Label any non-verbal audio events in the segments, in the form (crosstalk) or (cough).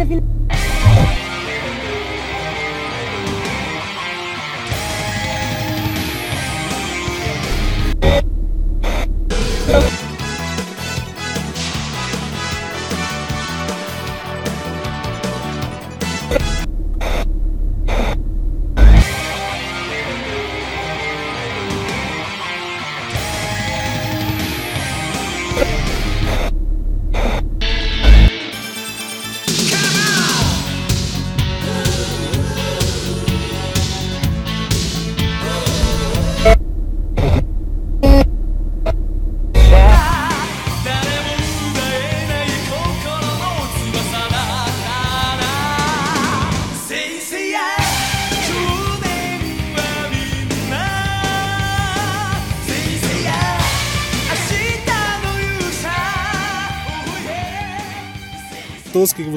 teve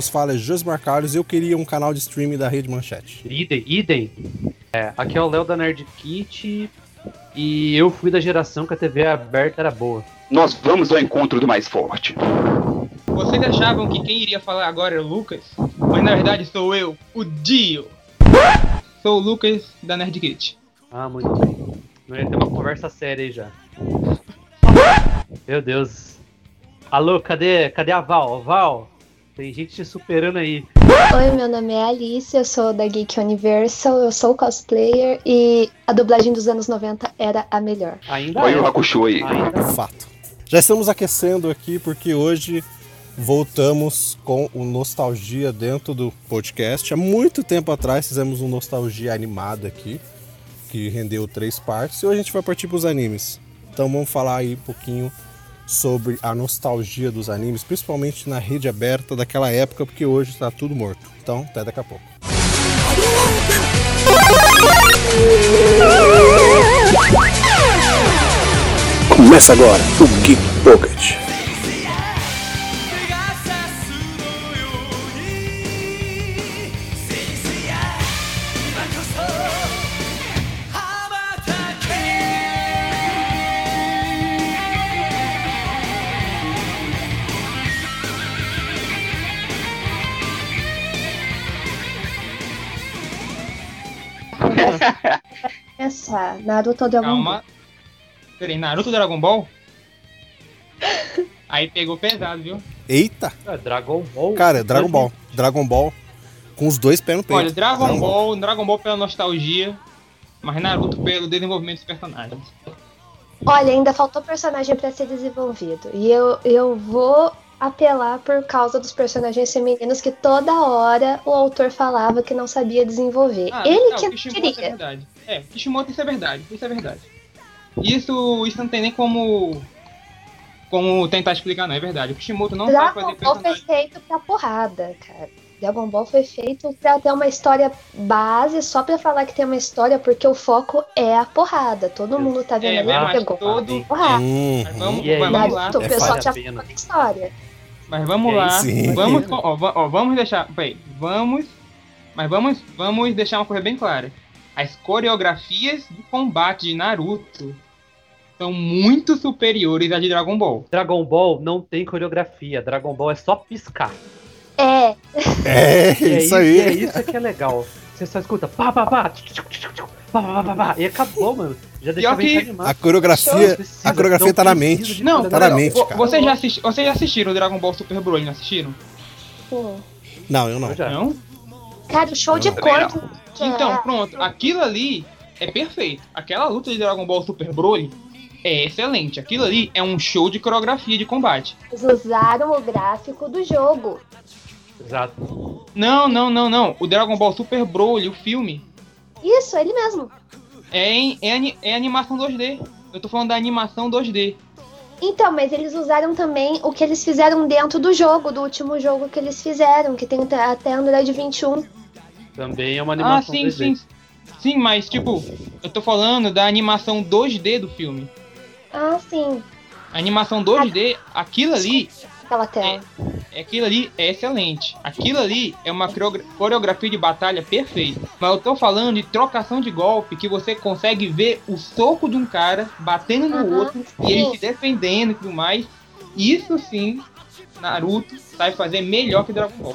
vos fala é Josmar Carlos e eu queria um canal de streaming da Rede Manchete. Idem, idem. É, aqui é o Léo da Nerd Kit e eu fui da geração que a TV aberta era boa. Nós vamos ao encontro do mais forte. Vocês achavam que quem iria falar agora era o Lucas, mas na verdade sou eu, o Dio. Sou o Lucas da Nerd Kit. Ah, muito bem. Não ia ter uma conversa séria aí já. Meu Deus. Alô, cadê, cadê a Val? Val, tem gente te superando aí. Oi, meu nome é Alice, eu sou da Geek Universal, eu sou cosplayer e a dublagem dos anos 90 era a melhor. Ainda Olha é. o Hakusho aí. Ainda é. Fato. Já estamos aquecendo aqui porque hoje voltamos com o Nostalgia dentro do podcast. Há muito tempo atrás fizemos um Nostalgia animado aqui, que rendeu três partes, e hoje a gente vai partir para os animes. Então vamos falar aí um pouquinho sobre a nostalgia dos animes, principalmente na rede aberta daquela época, porque hoje está tudo morto. Então, até daqui a pouco. Começa agora o Geek Pocket. Essa, Naruto Dragon Ball. Calma. Peraí, Naruto Dragon Ball? (laughs) Aí pegou pesado, viu? Eita! É, Dragon Ball. Cara, Dragon Ball. Dragon Ball com os dois pés no peito. Olha, Dragon Ball, Dragon Ball pela nostalgia, mas Naruto pelo desenvolvimento dos personagens. Olha, ainda faltou personagem pra ser desenvolvido. E eu, eu vou apelar por causa dos personagens femininos que toda hora o autor falava que não sabia desenvolver. Ah, Ele não, que não Kishimoto é queria. verdade. É, Kishimoto isso é verdade, isso é verdade. Isso, isso não tem nem como como tentar explicar, não, é verdade. O Kishimoto não sabe fazer Dragon Ball foi feito pra porrada, cara. Dragon Ball foi feito pra ter uma história base, só pra falar que tem uma história, porque o foco é a porrada. Todo mundo tá vendo É, ali pegou todo. porrada. Uhum. Mas vamos, E mas vamos lá. O É pessoal a já da história. Mas vamos lá. sim. Vamos, ó, ó, vamos deixar. Peraí, vamos. Mas vamos, vamos deixar uma coisa bem clara. As coreografias de combate de Naruto são muito superiores à de Dragon Ball. Dragon Ball não tem coreografia. Dragon Ball é só piscar. É, É, é isso aí. É isso que é legal. Você só escuta pá, pá, pá, tch, tch, tch, tch, pá, pá, pá, pá, e acabou, mano. Já bem que- animado. A coreografia, Precisa, a coreografia tá na mente. Não, Tá na mente, vo- cara. vocês, já assisti, vocês já assistiram o Dragon Ball Super Broly, não assistiram? pô. Não, eu não. Eu já. Não? Cara, o show de corpo. que Então, é- pronto. Aquilo ali é perfeito. Aquela luta de Dragon Ball Super Broly é excelente. Aquilo ali é um show de coreografia de combate. Eles usaram o gráfico do jogo. Exato. Não, não, não, não. O Dragon Ball Super Broly, o filme, Isso, ele mesmo. é, em, é, é animação 2D. Eu tô falando da animação 2D. Então, mas eles usaram também o que eles fizeram dentro do jogo, do último jogo que eles fizeram, que tem até- até Android 21. Também é uma Ah, animação sim, 3D. sim. Sim, mas tipo, eu tô falando da animação 2D do filme. Ah, sim. A animação 2D, aquilo ali, Aquela tela. é, aquilo ali é excelente. Aquilo ali é uma coreogra- coreografia de batalha perfeita. Mas eu tô falando de trocação de golpe, que você consegue ver o soco de um cara batendo no outro e ele se defendendo e tudo mais. Isso sim, Naruto sabe fazer melhor que Dragon Ball.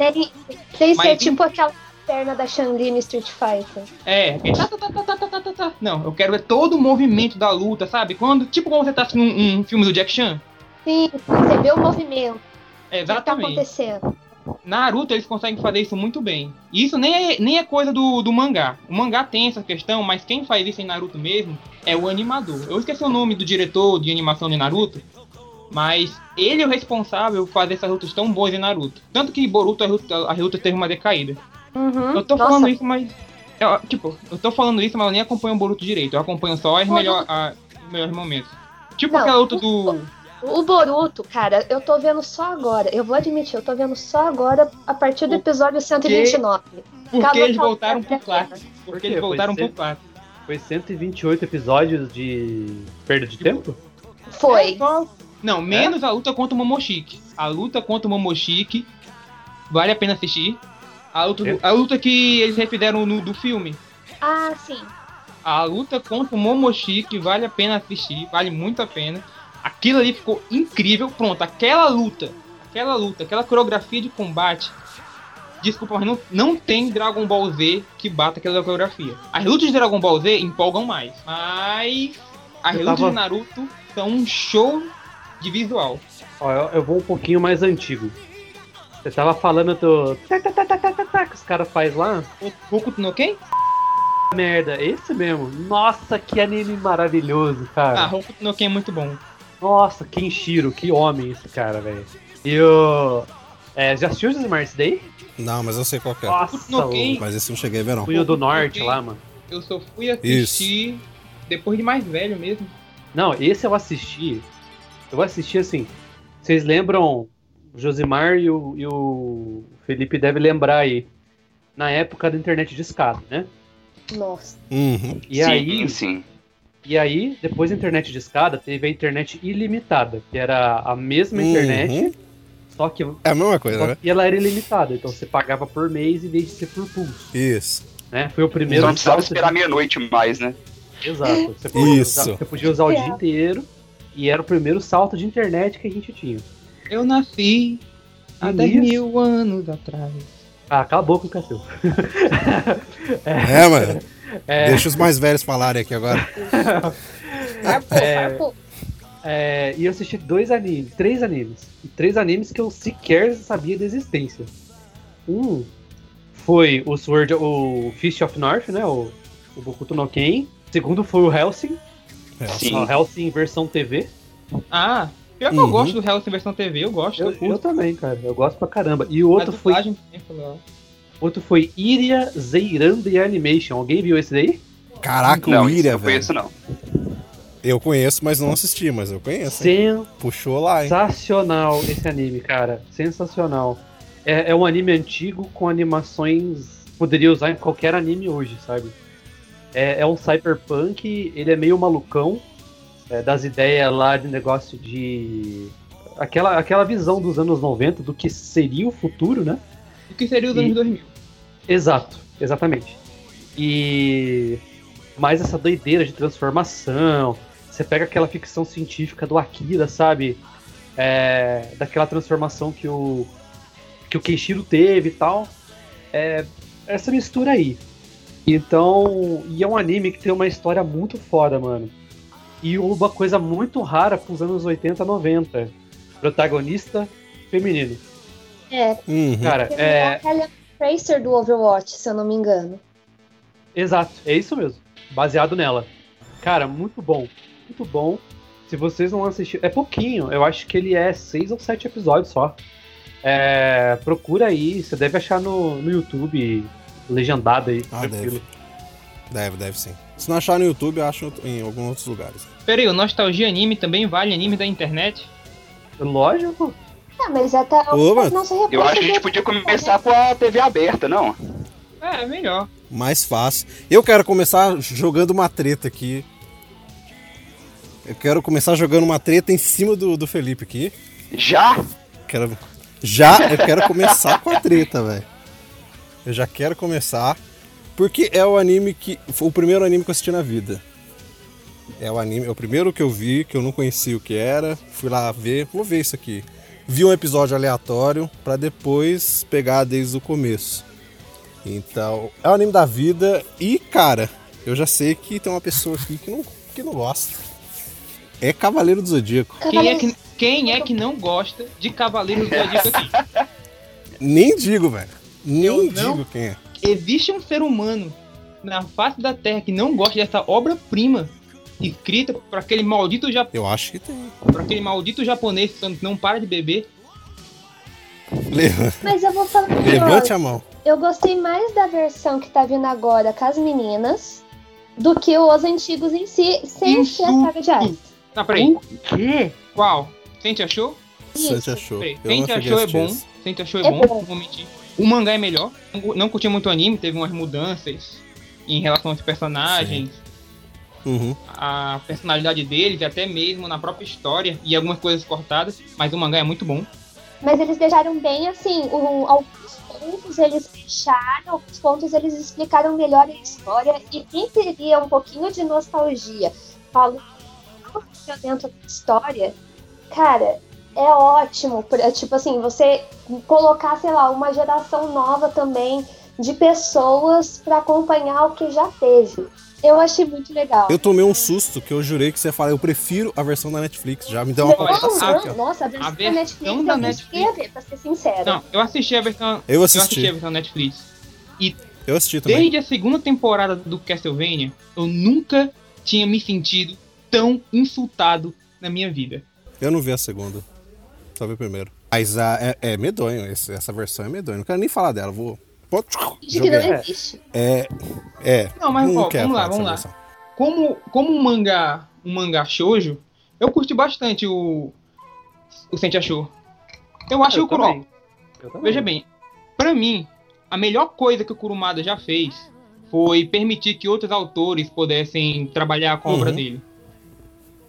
Mas ser tipo aquela perna da Chun-Li no Street Fighter. É, tá, tá, tá, tá, tá, tá, tá, tá. Não, eu quero ver todo o movimento da luta, sabe? Quando, tipo quando você tá assistindo um, um filme do Jack Chan. Sim, você vê o movimento. É, O que tá exatamente. acontecendo. Naruto eles conseguem fazer isso muito bem. E isso nem é, nem é coisa do, do mangá. O mangá tem essa questão, mas quem faz isso em Naruto mesmo é o animador. Eu esqueci o nome do diretor de animação de Naruto, mas ele é o responsável por fazer essas lutas tão boas em Naruto. Tanto que Boruto, a luta, a luta teve uma decaída. Uhum. Eu tô Nossa, falando isso, mas. eu- tipo, eu tô falando isso, mas eu nem acompanho o Boruto direito. Eu acompanho só as melhor, melhores momentos. Tipo Não, aquela luta do. O Boruto, cara, eu tô vendo só agora. Eu vou admitir, eu tô vendo só agora a partir do episódio 129. Porque Cada eles voltaram pro clássico. Por Porque quê? eles Foi voltaram pro sempre- clássico. Foi 128 episódios de perda de tempo? Foi. É só- Não, menos a luta contra o Momoshiki. A luta contra o Momoshiki vale a pena assistir. A luta, do- É. a luta que eles refizeram no do filme. Ah, sim. A luta contra o Momoshiki vale a pena assistir, vale muito a pena. Aquilo ali ficou incrível. Pronto, aquela luta, aquela luta, aquela coreografia de combate. Desculpa, mas não, não tem Dragon Ball Z que bata aquela coreografia. As lutas de Dragon Ball Z empolgam mais. Mas as Eu lutas tava- de Naruto são um show de visual. Ó, eu, eu vou um pouquinho mais antigo. Você tava falando do. tá, tá, tá, que os caras fazem lá? O Hokuto no Ken? Merda, esse mesmo. Nossa, que anime maravilhoso, cara. Ah, Hokuto no Ken é muito bom. Nossa, Kenshiro, que homem esse cara, velho. E o. É, já assistiu o Smart Day? Não, mas eu sei qual que é. Nossa, no o Mas esse eu não cheguei a ver, não. Punho do Norte lá, mano. Eu só fui assistir depois de mais velho mesmo. Não, esse eu assisti. Eu assisti assim. Vocês lembram? O Josimar e o, e o Felipe devem lembrar aí. Na época da internet de escada, né? Nossa. Uhum. E sim, aí, sim. E aí, depois da internet de escada, teve a internet ilimitada, que era a mesma Uhum. internet, só que, É a mesma coisa, né? que ela era ilimitada. Então você pagava por mês em vez de ser por pulso. Isso. Né? Foi o primeiro Só precisava de- esperar meia-noite mais, né? Exato. Você podia Isso. usar, você podia usar o É. dia inteiro. E era o primeiro salto de internet que a gente tinha. Eu nasci há 10 Isso. mil anos atrás. Ah, cala a boca, Cacil. (laughs) É, mano. É, Deixa os mais velhos falarem aqui agora. Farpou, É. farpou. é, e eu assisti dois animes, três animes. Três animes que eu sequer sabia da existência. Um foi o Sword, o Fist of North, né? O, o Bokuto no Ken. O segundo foi o Helsing, É, Sim. o Helsing versão TV. Ah, pior que eu Uhum. gosto do Hellsing versão TV, eu gosto. Eu, Eu, eu também, cara. Eu gosto pra caramba. E o A outro foi, também. Outro foi Iria Zeirande Animation. Alguém viu esse daí? Caraca, Não, o Iria, eu velho. conheço não. Eu conheço, mas não assisti, mas eu conheço. hein? Puxou lá, hein? Sensacional esse anime, cara. Sensacional. É, é um anime antigo com animações. Poderia usar em qualquer anime hoje, sabe? É, é um cyberpunk, ele é meio malucão. é, das ideias lá de negócio de. Aquela, aquela visão dos anos 90 do que seria o futuro, né? O que seria os E- anos 2000? Exato, exatamente. E mais essa doideira de transformação. Você pega aquela ficção científica do Akira, sabe? É, daquela transformação que o que o Kenshiro teve e tal. É, essa mistura aí. Então, e é um anime que tem uma história muito foda, mano. E uma coisa muito rara pros anos 80, 90. Protagonista feminino. É, Uhum. Cara, tem é, aquela Tracer do Overwatch, se eu não me engano. Exato, é isso mesmo. Baseado nela. Cara, muito bom. Muito bom. Se vocês não assistiram. É pouquinho, eu acho que ele é seis ou sete episódios só. É, procura aí, você deve achar no, no YouTube, legendado aí, Ah, tranquilo. Deve, deve sim. Se não achar no YouTube, eu acho em alguns outros lugares. Peraí, o Nostalgia Anime também vale anime da internet? Lógico. Ah, mas até mano. não se Eu acho que a gente podia começar com a TV aberta, não? É, melhor. Mais fácil. Eu quero começar jogando uma treta aqui. Eu quero começar jogando uma treta em cima do, do Felipe aqui. Já? Quero... Já eu quero começar com a treta, velho. Eu já quero começar. Porque é o anime que. Foi o primeiro anime que eu assisti na vida. É o anime, é o primeiro que eu vi, que eu não conhecia o que era. Fui lá ver, vou ver isso aqui. Vi um episódio aleatório pra depois pegar desde o começo. Então, é o anime da vida e, cara, eu já sei que tem uma pessoa aqui que não, que não gosta. É Cavaleiro do Zodíaco. Quem é, que, quem é que não gosta de Cavaleiros do Zodíaco aqui? (laughs) Nem digo, velho. Nem Eu digo não. quem é. Existe um ser humano na face da Terra que não gosta dessa obra-prima escrita por aquele maldito, ja Eu acho que tem. por aquele maldito japonês que não para de beber? Mas eu vou falar Levante a mão. Eu gostei mais da versão que tá vindo agora com as meninas do que os antigos em si, sem ser a saga de Ice. Não, peraí. O quê? Qual? Sente achou? Isso. Você achou? Sente achou é bom. Sente achou é, É bom, bom. vou mentir. O mangá é melhor. Não- Não curti muito o anime, teve umas mudanças em relação aos personagens, Uhum. a personalidade deles, e até mesmo na própria história e algumas coisas cortadas, mas o mangá é muito bom. Mas eles deixaram bem assim, o, alguns pontos eles fecharam, alguns pontos eles explicaram melhor a história. E quem teria um pouquinho de nostalgia falando dentro da história, cara, é ótimo. pra- Tipo assim, você colocar, sei lá, uma geração nova também de pessoas pra acompanhar o que já teve. Eu achei muito legal. Eu tomei um susto que eu jurei que você ia falar. Eu prefiro a versão da Netflix. Já me deu uma palpitação não, nossa, a versão, A da versão Netflix da eu Netflix- a ver, pra ser sincera. Não, eu assisti a versão. Eu Eu assisti assisti. a versão Netflix. Eu assisti também. Desde a segunda temporada do Castlevania, eu nunca tinha me sentido tão insultado na minha vida. Eu não vi a segunda. Só vi o primeiro. Mas a, é, é medonho. esse- essa versão é medonho. Não quero nem falar dela. Vou. Pô, De que não existe. É. É. Não, mas ó, quero vamos lá, vamos lá. versão. Como, como um mangá, um mangá shoujo, eu curti bastante o o Sente Achou. Eu acho Eu que o Kuro, também. Eu também. Veja bem, pra mim, a melhor coisa que o Kurumada já fez foi permitir que outros autores pudessem trabalhar com a obra Uhum. dele.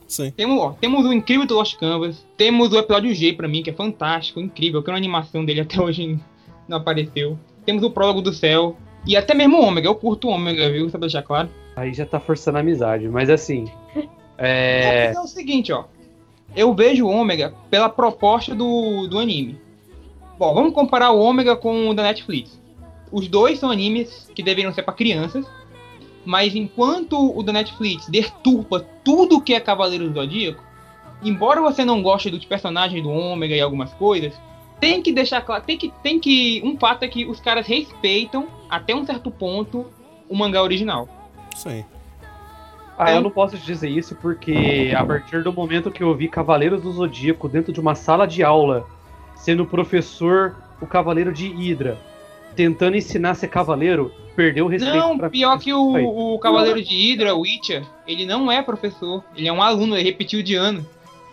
Sim. Temos, ó, temos o incrível do Lost Canvas, temos o episódio G pra mim, que é fantástico, incrível, que a animação dele até hoje (laughs) não apareceu. Temos o prólogo do céu, e até mesmo o Ômega, eu curto o Ômega, viu? Só pra deixar claro. Aí já tá forçando a amizade, mas assim. (laughs) É. É, o seguinte, ó. Eu vejo o Ômega pela proposta do, do anime. Bom, vamos comparar o Ômega com o da Netflix. Os dois são animes que deveriam ser para crianças, mas enquanto o da Netflix deturpa tudo que é Cavaleiro do Zodíaco, embora você não goste dos personagens do Ômega e algumas coisas, tem que deixar claro, tem que, tem que, um fato é que os caras respeitam até um certo ponto o mangá original. Sim. Ah, eu não posso te dizer isso porque a partir do momento que eu vi Cavaleiros do Zodíaco dentro de uma sala de aula, sendo professor o Cavaleiro de Hydra, tentando ensinar a ser cavaleiro, perdeu o respeito Não, pra pior que o, o Cavaleiro de Hydra, o Witcher, ele não é professor, ele é um aluno, ele repetiu de ano.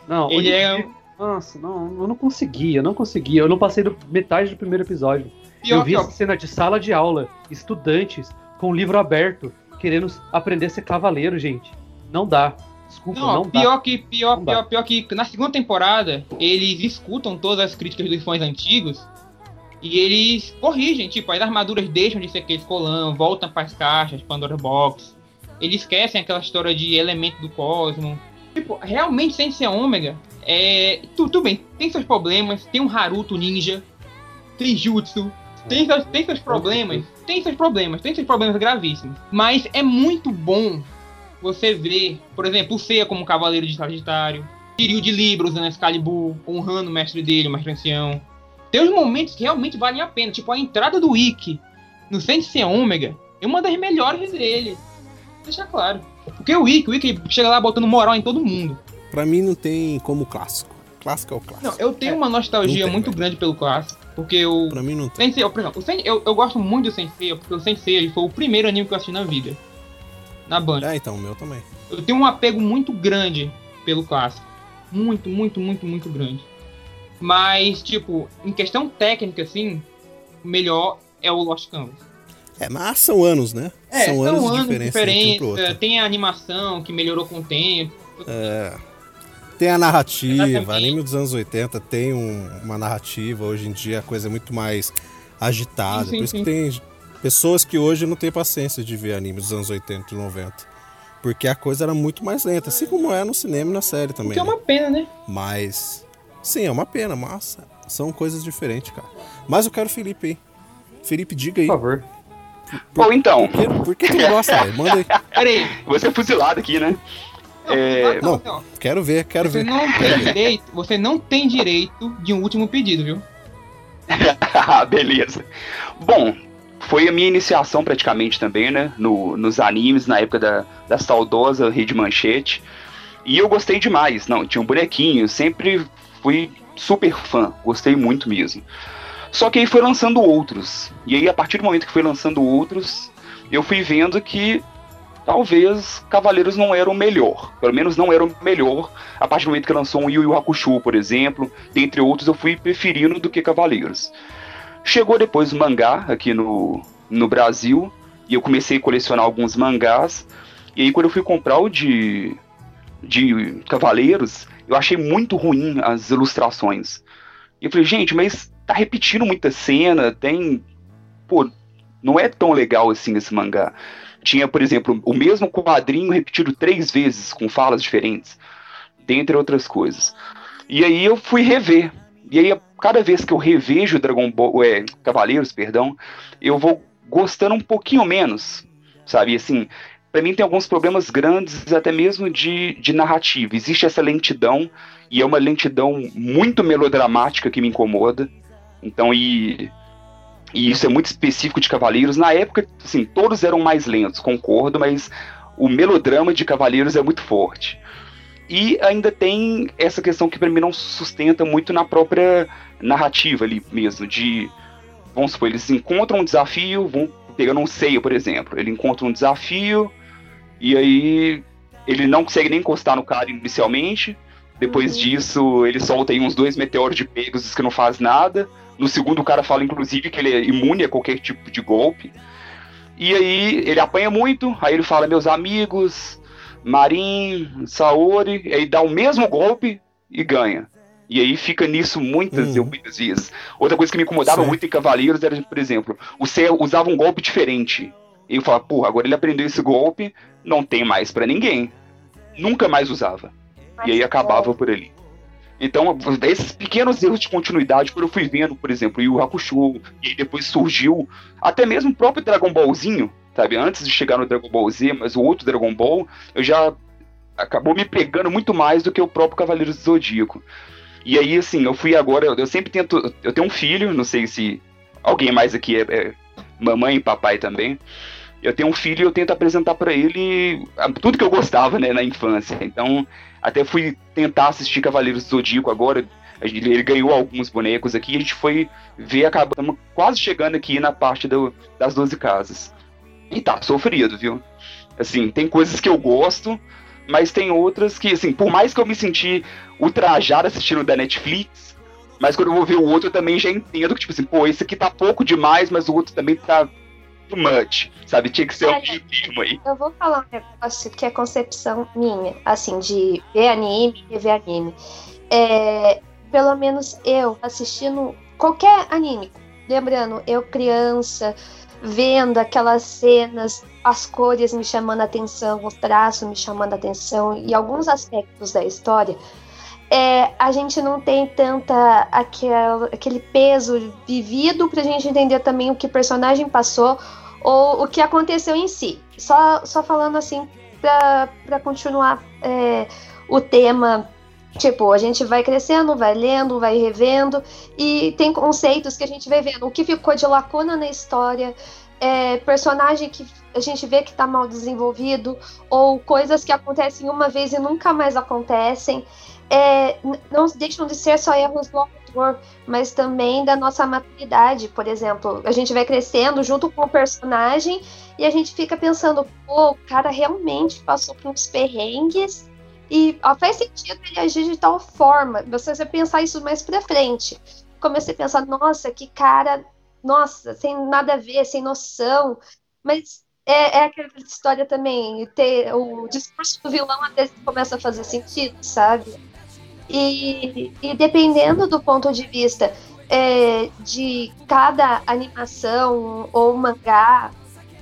Não, Ele é- dia- Nossa, não, eu não conseguia, eu não conseguia. Eu não passei do metade do primeiro episódio. Pior eu vi essa cena de sala de aula, estudantes com o livro aberto, querendo aprender a ser cavaleiro, gente. Não dá. Desculpa, não, não, dá. pior que, pior, Não dá. pior, pior que na segunda temporada, eles escutam todas as críticas dos fãs antigos e eles corrigem, tipo, as armaduras deixam de ser aquele colão, voltam para as caixas, Pandora Box. Eles esquecem aquela história de elemento do cosmo. Tipo, realmente sem ser ômega, é. tu- Tudo bem, tem seus problemas, tem um Haruto ninja, tem Jutsu, tem seus, tem seus problemas, tem seus problemas, tem seus problemas gravíssimos. Mas é muito bom você ver, por exemplo, o Seiya como cavaleiro de Sagitário, Kiryu de Libra usando Excalibur, honrando o mestre dele, o mestre ancião. Tem uns momentos que realmente valem a pena, tipo a entrada do Ikki no Sensei Ômega é uma das melhores dele. Deixa claro. Porque o Ikki, o Ikki chega lá botando moral em todo mundo. Pra mim não tem como clássico. Clássico é o clássico. Não, eu tenho uma nostalgia tem, muito velho. grande pelo clássico, porque o Pra mim não tem. Sensei, por exemplo, Sen- eu, eu gosto muito do Sensei, porque o Sensei ele foi o primeiro anime que eu assisti na vida. Na Band. É, então, o meu também. Eu tenho um apego muito grande pelo clássico. Muito, muito, muito, muito grande. Mas, tipo, em questão técnica, assim, o melhor é o Lost Canvas. É, mas são anos, né? são anos, de diferença, entre um outro. Tem a animação que melhorou com o tempo. É. Tem a narrativa, anime dos anos 80 tem um- uma narrativa, hoje em dia a coisa é muito mais agitada. Sim, sim, Por isso sim. que tem pessoas que hoje não têm paciência de ver anime dos anos 80 e 90. Porque a coisa era muito mais lenta, assim como é no cinema e na série O também. que é né? uma pena, né? Mas Sim, é uma pena, mas são coisas diferentes, cara. Mas eu quero o Felipe aí. Felipe, diga aí. Por favor. Bom, então, Por que, por que tu gosta, velho? (laughs) Manda aí. Peraí. você é fuzilado aqui, né? É, Não, não. quero ver, quero Você ver. não tem direito, você não tem direito de um último pedido, viu? (laughs) Beleza. Bom, foi a minha iniciação praticamente também, né? No, nos animes, na época da, da saudosa Rede Manchete. E eu gostei demais. Não, tinha um bonequinho, sempre fui super fã, gostei muito mesmo. Só que aí foi lançando outros. E aí, a partir do momento que foi lançando outros, eu fui vendo que talvez Cavaleiros não era o melhor. Pelo menos não era o melhor. A partir do momento que lançou um Yu Yu Hakusho, por exemplo, dentre outros, eu fui preferindo do que Cavaleiros. Chegou depois o mangá aqui no, no Brasil, e eu comecei a colecionar alguns mangás. E aí, quando eu fui comprar o de, de Cavaleiros, eu achei muito ruim as ilustrações. E eu falei, gente, mas tá repetindo muita cena, tem. Pô, não é tão legal assim esse mangá. Tinha, por exemplo, o mesmo quadrinho repetido três vezes, com falas diferentes, dentre outras coisas. E aí eu fui rever. E aí, cada vez que eu revejo Dragon Ball, é, Cavaleiros, perdão, eu vou gostando um pouquinho menos, sabe? Assim, para mim tem alguns problemas grandes, até mesmo de, de narrativa. Existe essa lentidão, e é uma lentidão muito melodramática que me incomoda. Então, e, e isso é muito específico de Cavaleiros. Na época, assim, todos eram mais lentos, concordo, mas o melodrama de Cavaleiros é muito forte. E ainda tem essa questão que para mim não sustenta muito na própria narrativa ali mesmo, de vamos supor, eles encontram um desafio, vão pegando um seio, por exemplo, ele encontra um desafio e aí ele não consegue nem encostar no cara inicialmente. Depois Uhum. disso, ele solta aí uns dois meteoros de Pegasus que não faz nada. No segundo, o cara fala, inclusive, que ele é imune a qualquer tipo de golpe. E aí ele apanha muito, aí ele fala, meus amigos, Marin, Saori, e aí dá o mesmo golpe e ganha. E aí fica nisso muitas e Uhum. muitas vezes. Outra coisa que me incomodava Sim. muito em Cavaleiros era, por exemplo, o Cell usava um golpe diferente. E eu falava, porra, agora ele aprendeu esse golpe, não tem mais pra ninguém. Nunca mais usava. E aí acabava por ali. Então, esses pequenos erros de continuidade, quando eu fui vendo, por exemplo, Yu Hakusho, e depois surgiu até mesmo o próprio Dragon Ballzinho, sabe? Antes de chegar no Dragon Ball Z, mas o outro Dragon Ball, eu já acabou me pegando muito mais do que o próprio Cavaleiros do Zodíaco. E aí, assim, eu fui agora, eu, sempre tento. Eu tenho um filho, não sei se alguém mais aqui é, é mamãe e papai também. Eu tenho um filho e eu tento apresentar pra ele tudo que eu gostava, né, na infância. Então, até fui tentar assistir Cavaleiros do Zodíaco agora. Ele ganhou alguns bonecos aqui a gente foi ver, acabamos quase chegando aqui na parte do- das 12 casas. E tá sofrido, viu? Assim, tem coisas que eu gosto, mas tem outras que, assim, por mais que eu me senti ultrajado assistindo da Netflix, mas quando eu vou ver o outro eu também já entendo que, tipo assim, pô, esse aqui tá pouco demais, mas o outro também tá too much, sabe? Tinha que ser um É. meio termo aí. Eu vou falar um negócio que é concepção minha, assim, de ver anime e ver anime. É, pelo menos eu assistindo qualquer anime, lembrando, eu criança, vendo aquelas cenas, as cores me chamando a atenção, os traços me chamando a atenção e alguns aspectos da história. É, a gente não tem tanta aquela, aquele peso vivido pra gente entender também o que o personagem passou ou o que aconteceu em si. Só, só falando assim pra continuar é, o tema. Tipo, a gente vai crescendo, vai lendo, vai revendo, e tem conceitos que a gente vai vendo. O que ficou de lacuna na história, é, personagem que a gente vê que tá mal desenvolvido, ou coisas que acontecem uma vez e nunca mais acontecem. É, não deixam de ser só erros do autor, mas também da nossa maturidade. Por exemplo, a gente vai crescendo junto com o personagem e a gente fica pensando, pô, o cara realmente passou por uns perrengues e ó, faz sentido ele agir de tal forma. Você vai pensar isso mais pra frente. Comecei a pensar, nossa, que cara, nossa, sem nada a ver, sem noção. Mas é, é aquela história também, ter o discurso do vilão às vezes começa a fazer sentido, sabe? E, e dependendo do ponto de vista é, de cada animação ou mangá,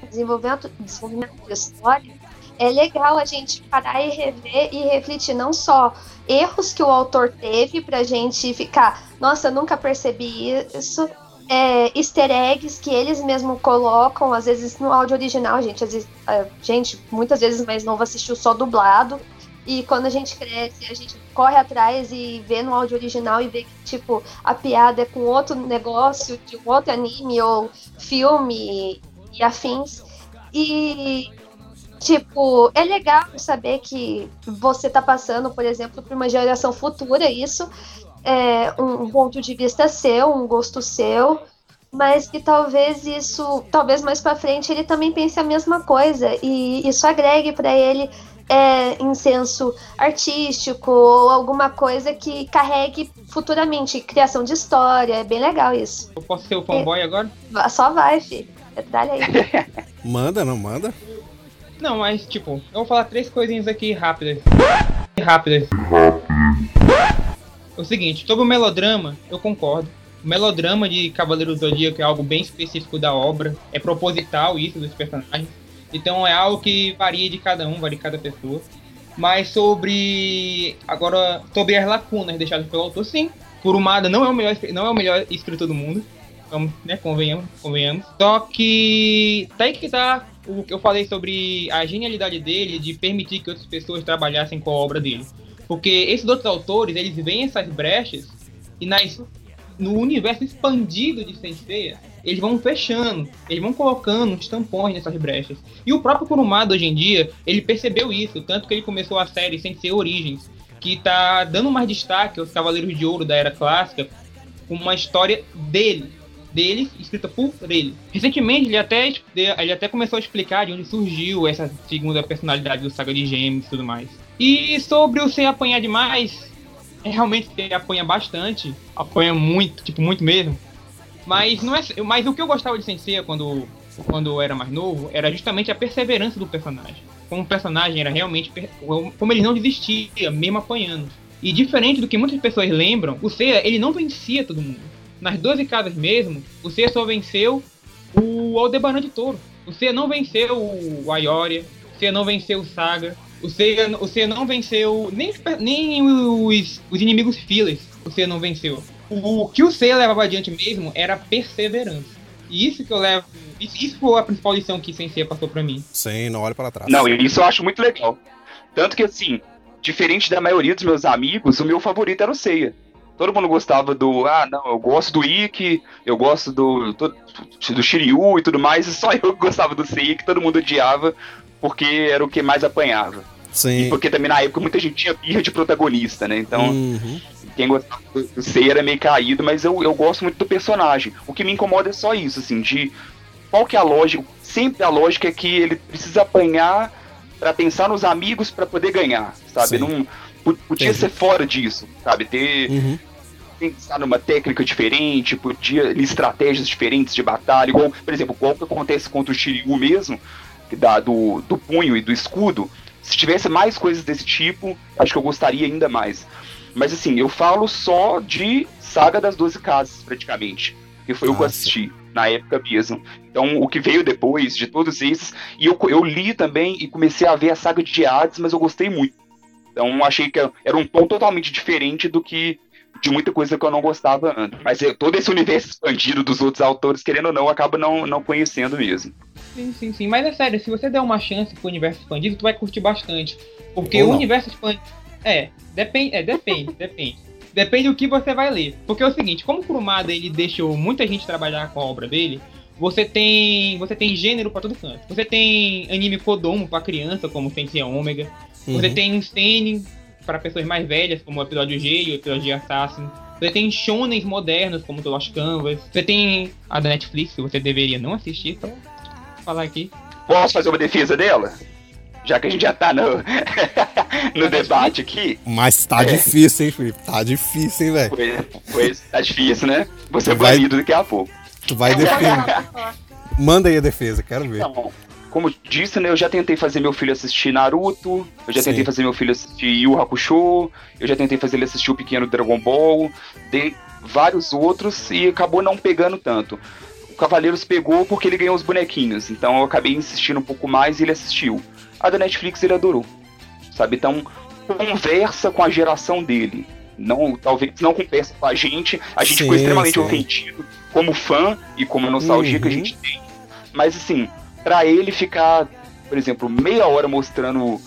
desenvolvimento, desenvolvimento de história, é legal a gente parar e rever e refletir não só erros que o autor teve pra gente ficar, nossa, nunca percebi isso, é, easter eggs que eles mesmos colocam, às vezes no áudio original, gente, às vezes, a gente, muitas vezes mais novo assistiu só dublado, e quando a gente cresce, a gente corre atrás e vê no áudio original e vê que, tipo, a piada é com outro negócio, de um outro anime ou filme e afins. E, tipo, é legal saber que você tá passando, por exemplo, para uma geração futura isso. É um ponto de vista seu, um gosto seu, mas que talvez isso, talvez mais para frente ele também pense a mesma coisa e isso agregue para ele é, incenso artístico ou alguma coisa que carregue futuramente criação de história. É bem legal isso. Eu posso ser o fanboy é. agora? Só vai, filho. Dá aí. (laughs) manda, não manda? Não, mas tipo, eu vou falar três coisinhas aqui rápidas. Rápidas. É o seguinte, sobre o melodrama, eu concordo. O melodrama de Cavaleiro do Zodíaco é algo bem específico da obra. É proposital isso dos personagens. Então é algo que varia de cada um, varia de cada pessoa. Mas sobre. Agora, sobre as lacunas deixadas pelo autor, sim. Kurumada não é o melhor, não é o melhor escritor do mundo. Vamos, né, convenhamos, convenhamos. Só que tá aí que tá o que eu falei sobre a genialidade dele de permitir que outras pessoas trabalhassem com a obra dele. Porque esses outros autores, eles veem essas brechas e nas, no universo expandido de Senseiya, eles vão fechando, eles vão colocando uns tampões nessas brechas. E o próprio Kurumada, hoje em dia, ele percebeu isso, tanto que ele começou a série sem ser Origins, que tá dando mais destaque aos Cavaleiros de Ouro da Era Clássica, uma história dele, dele, escrita por ele. Recentemente, ele até, ele até começou a explicar de onde surgiu essa segunda personalidade do Saga de Gêmeos e tudo mais. E sobre o sem apanhar demais, é realmente ele apanha bastante, apanha muito, tipo, muito mesmo. Mas não é, mas o que eu gostava de Sensei quando quando eu era mais novo era justamente a perseverança do personagem. Como o personagem era realmente como ele não desistia, mesmo apanhando. E diferente do que muitas pessoas lembram, o Seiya, ele não vencia todo mundo. Nas 12 casas mesmo, o Seiya só venceu o Aldebaran de Touro. O Seiya não venceu o Ayoria, o Seiya não venceu o Saga, o Seiya, o Seiya não venceu nem, nem os, os inimigos fillers, o Seiya não venceu o que o Seiya levava adiante mesmo era perseverança. E isso que eu levo. Isso, isso foi a principal lição que Sensei passou para mim. Sim, não olha para trás. Não, isso eu acho muito legal. Tanto que assim, diferente da maioria dos meus amigos, o meu favorito era o Seiya. Todo mundo gostava do. Ah, não, eu gosto do Ikki, eu gosto do, do, do Shiryu e tudo mais, e só (laughs) eu gostava do Seiya, que todo mundo odiava, porque era o que mais apanhava. Sim. E porque também na época muita gente tinha birra de protagonista, né? Então, uhum quem gostava do Sei era meio caído, mas eu, eu gosto muito do personagem. O que me incomoda é só isso, assim, de qual que é a lógica, sempre a lógica é que ele precisa apanhar para pensar nos amigos para poder ganhar, sabe? Não podia Entendi. ser fora disso, sabe? Ter uhum. pensar numa técnica diferente, podia estratégias diferentes de batalha, igual, por exemplo, qual que acontece contra o Shiryu mesmo, que dá do, do punho e do escudo. Se tivesse mais coisas desse tipo, acho que eu gostaria ainda mais. Mas assim, eu falo só de Saga das Doze Casas, praticamente. Que foi Nossa. o que eu assisti na época mesmo. Então, o que veio depois de todos esses. E eu, eu li também e comecei a ver a saga de Hades, mas eu gostei muito. Então, achei que era um tom totalmente diferente do que de muita coisa que eu não gostava antes. Mas todo esse universo expandido dos outros autores, querendo ou não, acaba não, não conhecendo mesmo. Sim, sim, sim. Mas é sério, se você der uma chance pro universo expandido, tu vai curtir bastante. Porque o universo expandido. É, depende, é, (laughs) depende, depende. Depende do que você vai ler. Porque é o seguinte, como o Kurumada ele deixou muita gente trabalhar com a obra dele, você tem você tem gênero para todo canto. Você tem anime Kodomo para criança, como Sensei Omega. Uhum. Você tem um seinen para pessoas mais velhas, como o episódio G e o episódio de Assassin. Você tem shonens modernos, como The Lost Canvas. Você tem a da Netflix, que você deveria não assistir, só falar aqui. Posso fazer uma defesa dela? já que a gente já tá no, (laughs) no debate aqui. Mas tá é. difícil, hein, Felipe? Tá difícil, hein, velho? Pois, pois, tá difícil, né? Você é banido daqui a pouco. Tu vai defender. Manda aí a defesa, quero ver. Então, como disse, né, eu já tentei fazer meu filho assistir Naruto, eu já Sim. tentei fazer meu filho assistir Yu Hakusho, eu já tentei fazer ele assistir o pequeno Dragon Ball, de vários outros e acabou não pegando tanto. o Cavaleiros pegou porque ele ganhou os bonequinhos. Então eu acabei insistindo um pouco mais e ele assistiu. A da Netflix ele adorou. Sabe? Então, conversa com a geração dele. Não, talvez não conversa com a gente. A gente Sim, ficou extremamente sim. ofendido como fã e como nostalgia que a Uhum. gente tem. Mas assim, pra ele ficar, por exemplo, meia hora mostrando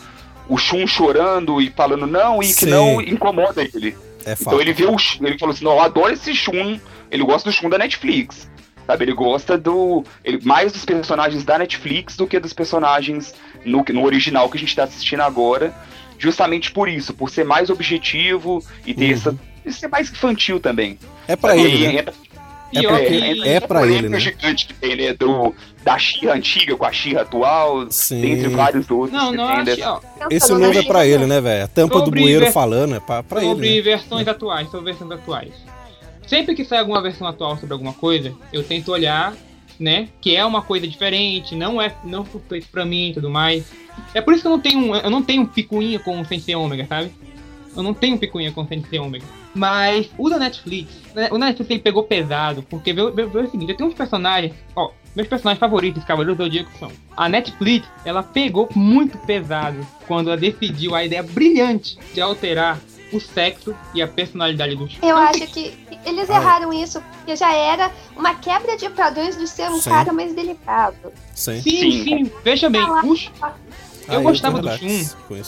o Shun chorando e falando não e que Sim. não incomoda ele. É. Então ele vê o Shun, ele falou assim, não, eu adoro esse Shun, ele gosta do Shun da Netflix. Sabe, ele gosta do. Ele, mais dos personagens da Netflix do que dos personagens no, no original que a gente tá assistindo agora. Justamente por isso, por ser mais objetivo e ter Uhum. essa. e ser mais infantil também. É pra E ele, né? entra- É porque- que. é pra ele, né? gigante que tem, né? Do, da Xirra antiga com a Xirra atual, Sim. dentre vários outros. Não, que não, tem acho, dessa- ó, Esse não, é pra ele, né, velho? A tampa do Sobre bueiro ver- falando é pra, pra sobre ele. Né? versões atuais, sobre versões atuais. Sempre que sai alguma versão atual sobre alguma coisa, eu tento olhar, né, que é uma coisa diferente, não é não foi feito pra mim e tudo mais. É por isso que eu não tenho, eu não tenho picuinha com o Sensei Omega, sabe? Eu não tenho picuinha com Sensei Omega. Mas o da Netflix, né, o Netflix ele pegou pesado, porque vê, vê, vê o seguinte, eu tenho uns personagens, ó, meus personagens favoritos, Cavaleiros do Zodíaco são. A Netflix, ela pegou muito pesado quando ela decidiu a ideia brilhante de alterar o sexo e a personalidade do Shun. Eu acho que eles erraram isso, porque já era uma quebra de padrões de ser um Sim. cara mais delicado. Sim. Sim, Sim. sim, veja bem, o Ah, eu gostava do Shun.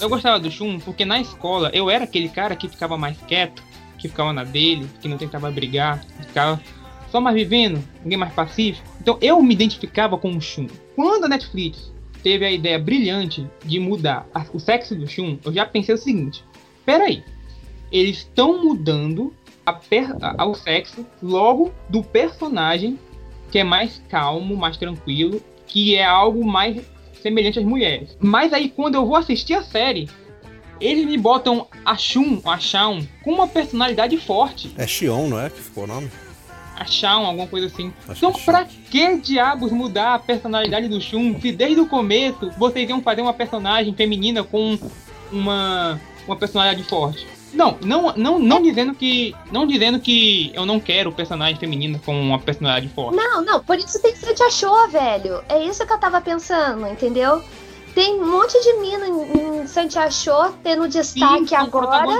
Eu gostava do Shun porque na escola eu era aquele cara que ficava mais quieto, que ficava na dele, que não tentava brigar, que ficava só mais vivendo, ninguém mais pacífico. Então eu me identificava com o Shun. Quando a Netflix teve a ideia brilhante de mudar a- o sexo do Shun, eu já pensei o seguinte: peraí, eles estão mudando a per- a- ao sexo logo do personagem que é mais calmo, mais tranquilo, que é algo mais semelhante às mulheres. Mas aí quando eu vou assistir a série, eles me botam a Shun, a Shaun, com uma personalidade forte. É Xion, não é que ficou o nome? A Shaun, alguma coisa assim. Acho Então, que é pra que diabos mudar a personalidade do Shun se desde o começo vocês iam fazer uma personagem feminina com uma, uma personalidade forte? Não, não, não, não dizendo que. Não dizendo que eu não quero personagem feminina com uma personalidade forte. Não, não, por isso tem que ser te achou, velho. É isso que eu tava pensando, entendeu? Tem um monte de mina em, em Santiachô tendo destaque são agora.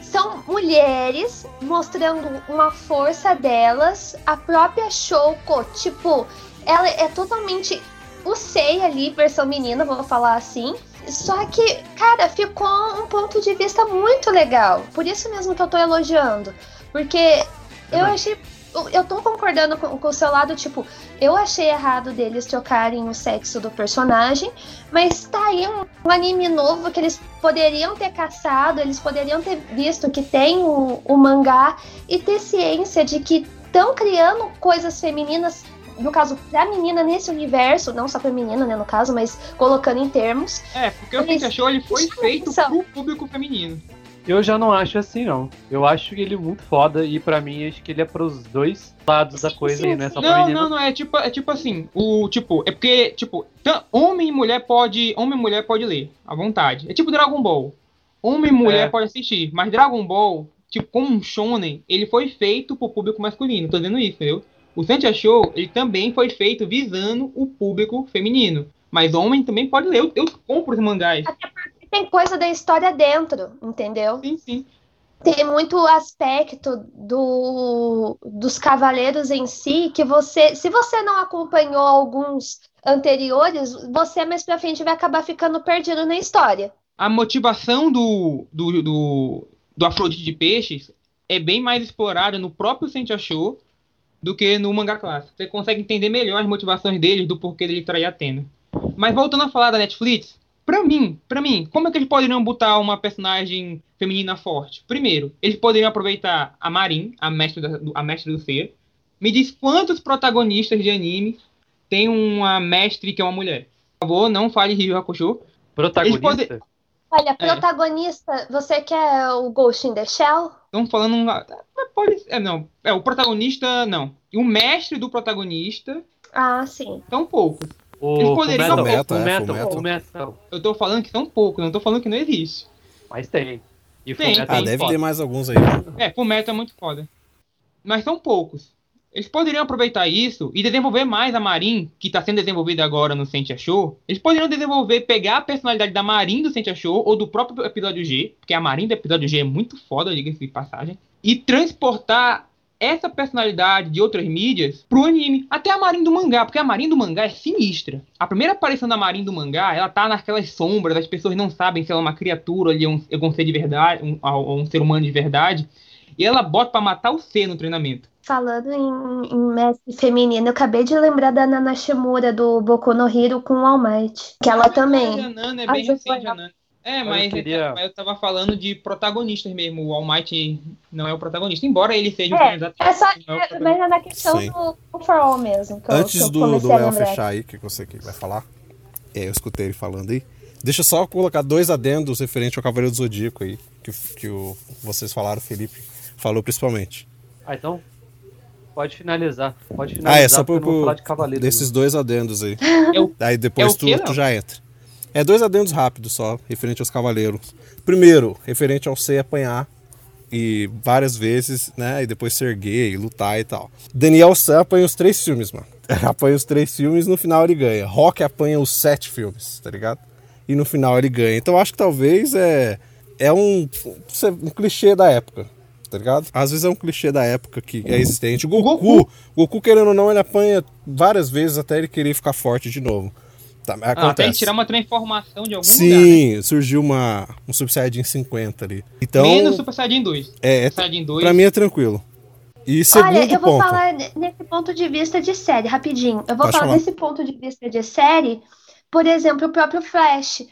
São mulheres mostrando uma força delas. A própria Shoko, tipo, ela é totalmente o Sei ali, versão menina, vou falar assim. Só que, cara, ficou um ponto de vista muito legal. Por isso mesmo que eu tô elogiando. Porque eu achei. eu- tô concordando com, com o seu lado, tipo, eu achei errado deles trocarem o sexo do personagem, mas tá aí um, um anime novo que eles poderiam ter caçado, eles poderiam ter visto que tem o, o mangá e ter ciência de que estão criando coisas femininas, no caso, pra menina nesse universo, não só pra menina, né, no caso, mas colocando em termos. É, porque o Eles- Pikachu ele foi feito atenção. pro público feminino. Eu já não acho assim, não. Eu acho ele muito foda e pra mim acho que ele é pros dois lados da Sim, coisa sim, aí, né? Só Não, não, não, é tipo, é tipo assim, o tipo, é porque, tipo, homem e mulher pode, homem e mulher pode ler, à vontade. É tipo Dragon Ball. Homem e mulher É. pode assistir, mas Dragon Ball, tipo, como um shonen, ele foi feito pro público masculino, tô dizendo isso, entendeu? O Santia Show, ele também foi feito visando o público feminino. Mas homem também pode ler. Eu, eu compro os mangás. Tem coisa da história dentro, entendeu? Sim, sim. tem muito aspecto do, dos cavaleiros em si que você, se você não acompanhou alguns anteriores, você mais pra frente vai acabar ficando perdido na história. a motivação do, do, do, do Afrodite de Peixes é bem mais explorada no próprio Sentia Show do que no mangá clássico. Você consegue entender melhor as motivações deles do porquê dele trair Atena. Mas voltando a falar da Netflix, pra mim, para mim, como é que eles poderiam botar uma personagem feminina forte? Primeiro, eles poderiam aproveitar a Marin, a mestre, da, do- a mestre do ser. Me diz quantos protagonistas de anime tem uma mestre que é uma mulher. Por favor, não fale Rio Yu Hakusho. Protagonista? Olha, É. protagonista, você quer o Ghost in the Shell? Estamos falando. um- ah, Pode. É, não. É, o protagonista, não. E o mestre do protagonista Ah, sim. são poucos. O Eles poderiam- Fullmetal, Fullmetal, é, Fullmetal, Fullmetal. Fullmetal. Eu tô falando que são poucos, não tô falando que não existe. Mas tem. E o Tem, Fullmetal Ah, tem, deve foda. ter mais alguns aí. É, Fullmetal é muito foda. Mas são poucos. Eles poderiam aproveitar isso e desenvolver mais a Marin, que está sendo desenvolvida agora no Sentia Show. Eles poderiam desenvolver, pegar a personalidade da Marin do Sentia Show ou do próprio episódio G, porque a Marin do episódio G é muito foda, diga-se de passagem, e transportar essa personalidade de outras mídias pro anime. Até a Marin do mangá, porque a Marin do mangá é sinistra. A primeira aparição da Marin do mangá, ela tá naquelas sombras, as pessoas não sabem se ela é uma criatura ou um, um ser de verdade, um, um ser humano de verdade. E ela bota para matar o C no treinamento. Falando em, em mestre feminino, eu acabei de lembrar da Nana Shimura do Boku no Hero com o All Might. Que ela também. A Nana é bem recente, a Nana. É, mas eu, queria... mas eu tava falando de protagonistas mesmo. O All Might não é o protagonista, embora ele seja é, o É só, é mas é na questão Sim. do For All mesmo. Antes eu, do, do Léo fechar aí, que você que vai falar, é, eu escutei ele falando aí. Deixa eu só colocar dois adendos referente ao Cavaleiro do Zodíaco aí, que, que o, vocês falaram, o Felipe falou principalmente. Ah, então Pode finalizar. Pode finalizar. Ah, é só por, por de desses dois adendos aí. Eu, (laughs) aí depois é tu, tu já entra. É dois adendos rápidos só, referente aos cavaleiros. Primeiro, referente ao ser apanhar e várias vezes, né? E depois ser gay, lutar e tal. Daniel San apanha os três filmes, mano. (laughs) apanha os três filmes no final ele ganha. Rock apanha os sete filmes, tá ligado? E no final ele ganha. Então acho que talvez é, é um, um clichê da época tá ligado? Às vezes é um clichê da época que é existente. O Goku, Goku, Goku querendo ou não, ele apanha várias vezes até ele querer ficar forte de novo. Tá, acontece. Ah, tem que tirar uma transformação de algum Sim, lugar. Sim, né? surgiu uma, um Super Saiyajin 50 ali. Então, Menos Super Saiyajin 2. É, Super Saiyajin 2. pra mim é tranquilo. E segundo Olha, eu vou ponto, falar nesse ponto de vista de série, rapidinho. Eu vou falar, falar desse ponto de vista de série, por exemplo, o próprio Flash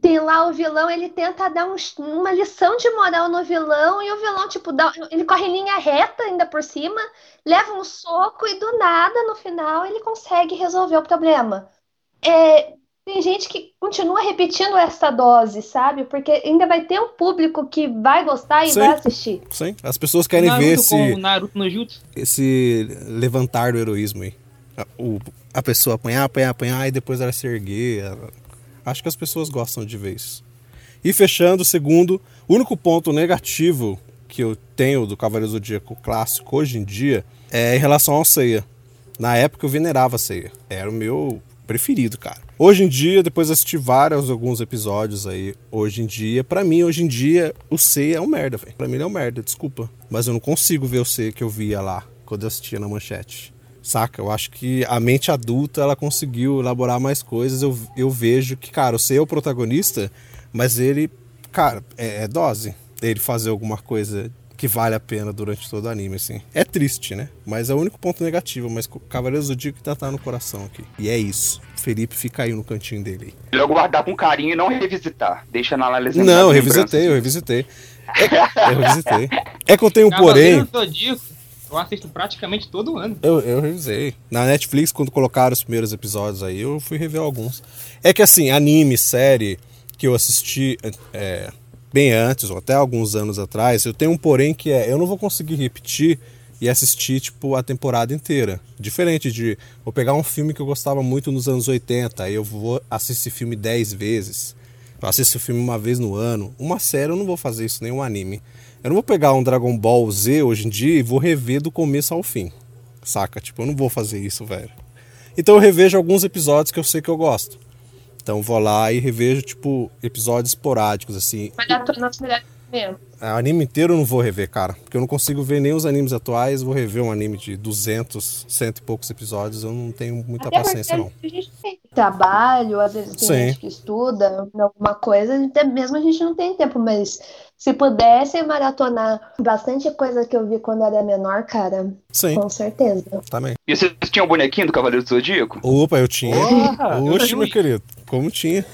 tem lá o vilão, ele tenta dar um, uma lição de moral no vilão, e o vilão, tipo, dá, ele corre em linha reta ainda por cima, leva um soco e do nada, no final, ele consegue resolver o problema. É, tem gente que continua repetindo essa dose, sabe? Porque ainda vai ter um público que vai gostar e sim, vai assistir. Sim, as pessoas querem Naruto ver esse, Naruto no Jutsu. esse levantar do heroísmo aí. A, o, a pessoa apanhar, apanhar, apanhar e depois ela se erguer. Ela Acho que as pessoas gostam de ver isso. E fechando, segundo, o único ponto negativo que eu tenho do Cavaleiro Zodíaco clássico hoje em dia é em relação ao Ceia. Na época eu venerava a Ceia. Era o meu preferido, cara. Hoje em dia, depois de assistir vários, alguns episódios aí, hoje em dia, para mim, hoje em dia, o Ceia é um merda, velho. Pra mim ele é um merda, desculpa. Mas eu não consigo ver o Ceia que eu via lá, quando eu assistia na manchete. Saca? Eu acho que a mente adulta ela conseguiu elaborar mais coisas. Eu, eu vejo que, cara, eu sei é o protagonista, mas ele, cara, é, é dose. Ele fazer alguma coisa que vale a pena durante todo o anime, assim. É triste, né? Mas é o único ponto negativo. Mas Cavaleiros do que tá, tá no coração aqui. E é isso. Felipe fica aí no cantinho dele. Melhor guardar com carinho e não revisitar. Deixa na análise. Não, eu revisitei, eu revisitei. É, eu revisitei. É que eu tenho um porém. Eu assisto praticamente todo ano. Eu, eu revisei. Na Netflix, quando colocaram os primeiros episódios aí, eu fui rever alguns. É que assim, anime, série que eu assisti é, bem antes, ou até alguns anos atrás, eu tenho um porém que é, eu não vou conseguir repetir e assistir, tipo, a temporada inteira. Diferente de eu pegar um filme que eu gostava muito nos anos 80, aí eu vou assistir filme 10 vezes. Eu assisto o filme uma vez no ano. Uma série eu não vou fazer isso, nem um anime. Eu não vou pegar um Dragon Ball Z hoje em dia e vou rever do começo ao fim. Saca? Tipo, eu não vou fazer isso, velho. Então eu revejo alguns episódios que eu sei que eu gosto. Então vou lá e revejo, tipo, episódios esporádicos, assim. Já tô nas melhores mesmo. O anime inteiro eu não vou rever, cara. Porque eu não consigo ver nem os animes atuais. Vou rever um anime de 200, cento e poucos episódios. Eu não tenho muita Até paciência, não. A gente tem trabalho, às vezes tem Sim. gente que estuda alguma coisa. Até mesmo a gente não tem tempo, mas se pudesse maratonar bastante coisa que eu vi quando era menor, cara. Sim. Com certeza. Também. E vocês tinham um bonequinho do Cavaleiro do Zodíaco? Opa, eu tinha. Oxe, meu querido. Como tinha?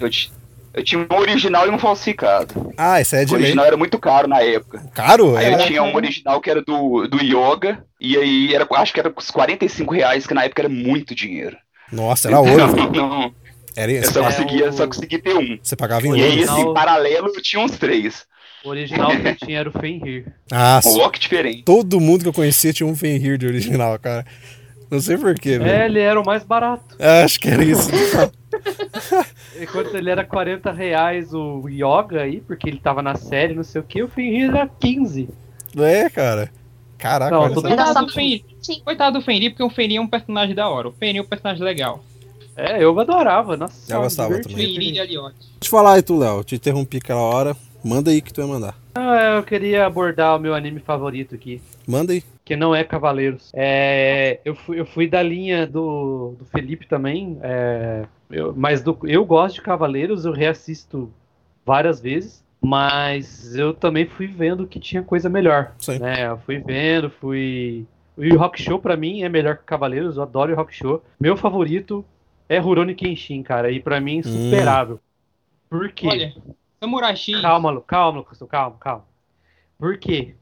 Eu tinha. Eu tinha um original e um falsificado. Ah, esse é de O original lei. era muito caro na época. Caro? Aí era... eu tinha um original que era do, do Yoga, e aí era, acho que era uns 45 reais, que na época era muito dinheiro. Nossa, era ouro. Não, não. Era eu só, conseguia, o... só consegui ter um. Você pagava em ouro. E aí, esse paralelo, eu tinha uns três. O original que eu tinha era o Fenrir. Ah, oh, que diferente. Todo mundo que eu conhecia tinha um Fenrir de original, cara. Não sei porquê, velho. É, ele era o mais barato. É, acho que era isso. (laughs) Enquanto ele era 40 reais o Yoga aí, porque ele tava na série, não sei o que, o Fenrir era 15. É, cara. Caraca, Não, Coitado do Fenrir. Coitado do Fenrir, porque o Fenrir é um personagem da hora. O Fenrir é um personagem legal. É, eu adorava. Nossa, Eu gostava divertido. também. Fenrir de Aliotti. Deixa eu falar aí, tu, Léo. Te interrompi aquela hora. Manda aí que tu ia mandar. Ah, eu queria abordar o meu anime favorito aqui. Manda aí. que não é Cavaleiros. É, eu, fui, eu fui da linha do, do Felipe também, é, eu- mas do- eu gosto de Cavaleiros, eu reassisto várias vezes, mas eu também fui vendo que tinha coisa melhor. Sim. Né? Eu fui vendo, fui. O Yu Rock Show pra mim é melhor que Cavaleiros, eu adoro o Rock Show. Meu favorito é Rurouni Kenshin, cara, e pra mim insuperável. Por quê? Olha, Samurai X. Calma, Lu, calma, Lucas, calma, calma. Por quê?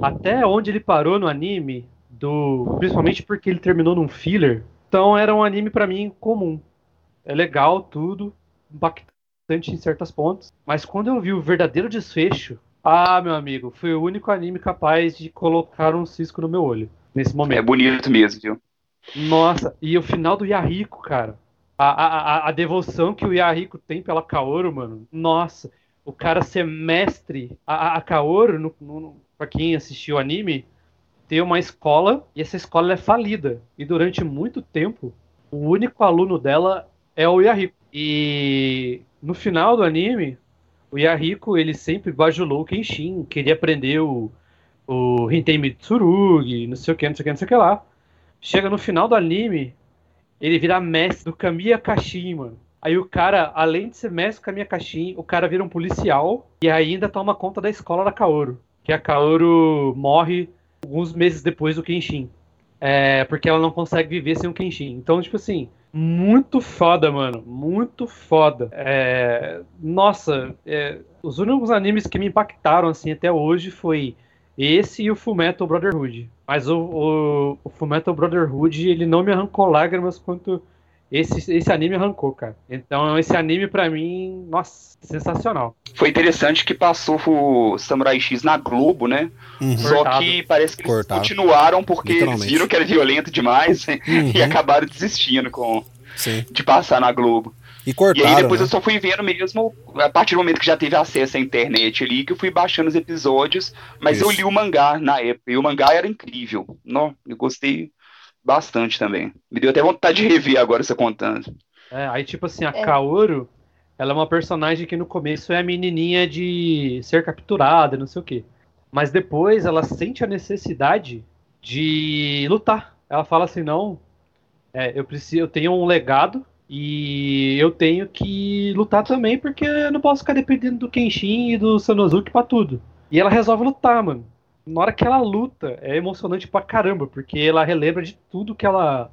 Até onde ele parou no anime, do principalmente porque ele terminou num filler, então era um anime pra mim comum. É legal tudo, impactante em certos pontos, mas quando eu vi o verdadeiro desfecho, ah, meu amigo, foi o único anime capaz de colocar um cisco no meu olho nesse É momento. bonito mesmo, viu? Nossa, e o final do Yahiko, cara. A, a, a, devoção que o Yahiko tem pela Kaoru, mano. Nossa, o cara ser mestre. A, a, a Kaoru, no, no, pra quem assistiu o anime, tem uma escola e essa escola é falida. E durante muito tempo, o único aluno dela é o Yahiko. E no final do anime, o Yahiko, ele sempre bajulou o Kenshin, queria aprender o, o Hintei Mitsurugi, não sei o que, não sei o que, não sei o que lá. Chega no final do anime, ele vira mestre do Kamiya Kashin, mano. Aí o cara, além de ser mestre do Kamiya Kashin, o cara vira um policial e ainda toma conta da escola da Kaoru. Que a Kaoru morre alguns meses depois do Kenshin. É, porque ela não consegue viver sem o Kenshin. Então, tipo assim, muito foda, mano. Muito foda. É, nossa, é, os únicos animes que me impactaram, assim, até hoje foi esse e o Fullmetal Brotherhood. Mas o, o, o Fullmetal Brotherhood, ele não me arrancou lágrimas quanto esse, esse anime arrancou, cara. Então, esse anime, pra mim, nossa, sensacional. Foi interessante que passou o Samurai X na Globo, né? Uhum. Só Cortado. que parece que eles Cortado. continuaram porque eles viram que era violento demais e Uhum. acabaram desistindo com, Sim. de passar na Globo. E E cortaram, aí depois né? eu só fui vendo mesmo, a partir do momento que já teve acesso à internet ali, que eu fui baixando os episódios, mas eu Isso. li o mangá na época, e o mangá era incrível. Não, eu gostei bastante também. Me deu até vontade de rever agora você contando. É, aí, tipo assim, a É. Kaoru, ela é uma personagem que no começo é a menininha de ser capturada, não sei o quê. Mas depois ela sente a necessidade de lutar. Ela fala assim, não, é, eu preciso, eu tenho um legado e eu tenho que lutar também porque eu não posso ficar dependendo do Kenshin e do Sanosuke pra tudo. E ela resolve lutar, mano. Na hora que ela luta, é emocionante pra caramba, porque ela relembra de tudo que ela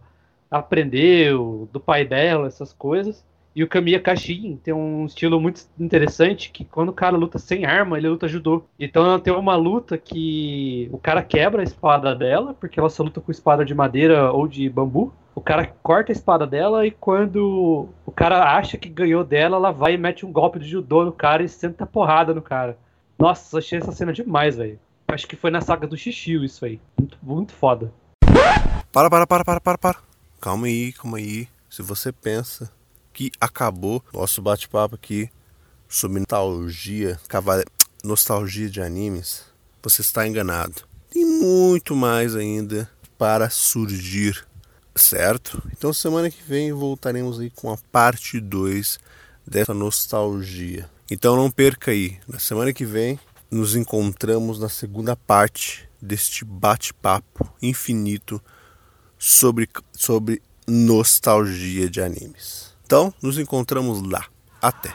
aprendeu, do pai dela, essas coisas. E o Kamiya Kashin tem um estilo muito interessante que quando o cara luta sem arma, ele luta judô. Então tem uma luta que o cara quebra a espada dela, porque ela só luta com espada de madeira ou de bambu. O cara corta a espada dela e quando o cara acha que ganhou dela, ela vai e mete um golpe de judô no cara e senta porrada no cara. Nossa, achei essa cena demais, velho. Acho que foi na saga do Xixiu isso aí. Muito, muito foda. Para, para, para, para, para, para. Calma aí, calma aí. Se você pensa que acabou nosso bate-papo aqui sobre nostalgia, cavale... nostalgia de animes, você está enganado. Tem muito mais ainda para surgir, certo? Então semana que vem voltaremos aí com a parte 2 dessa nostalgia. Então não perca aí. Na semana que vem nos encontramos na segunda parte deste bate-papo infinito sobre, sobre nostalgia de animes. Então, nos encontramos lá. Até!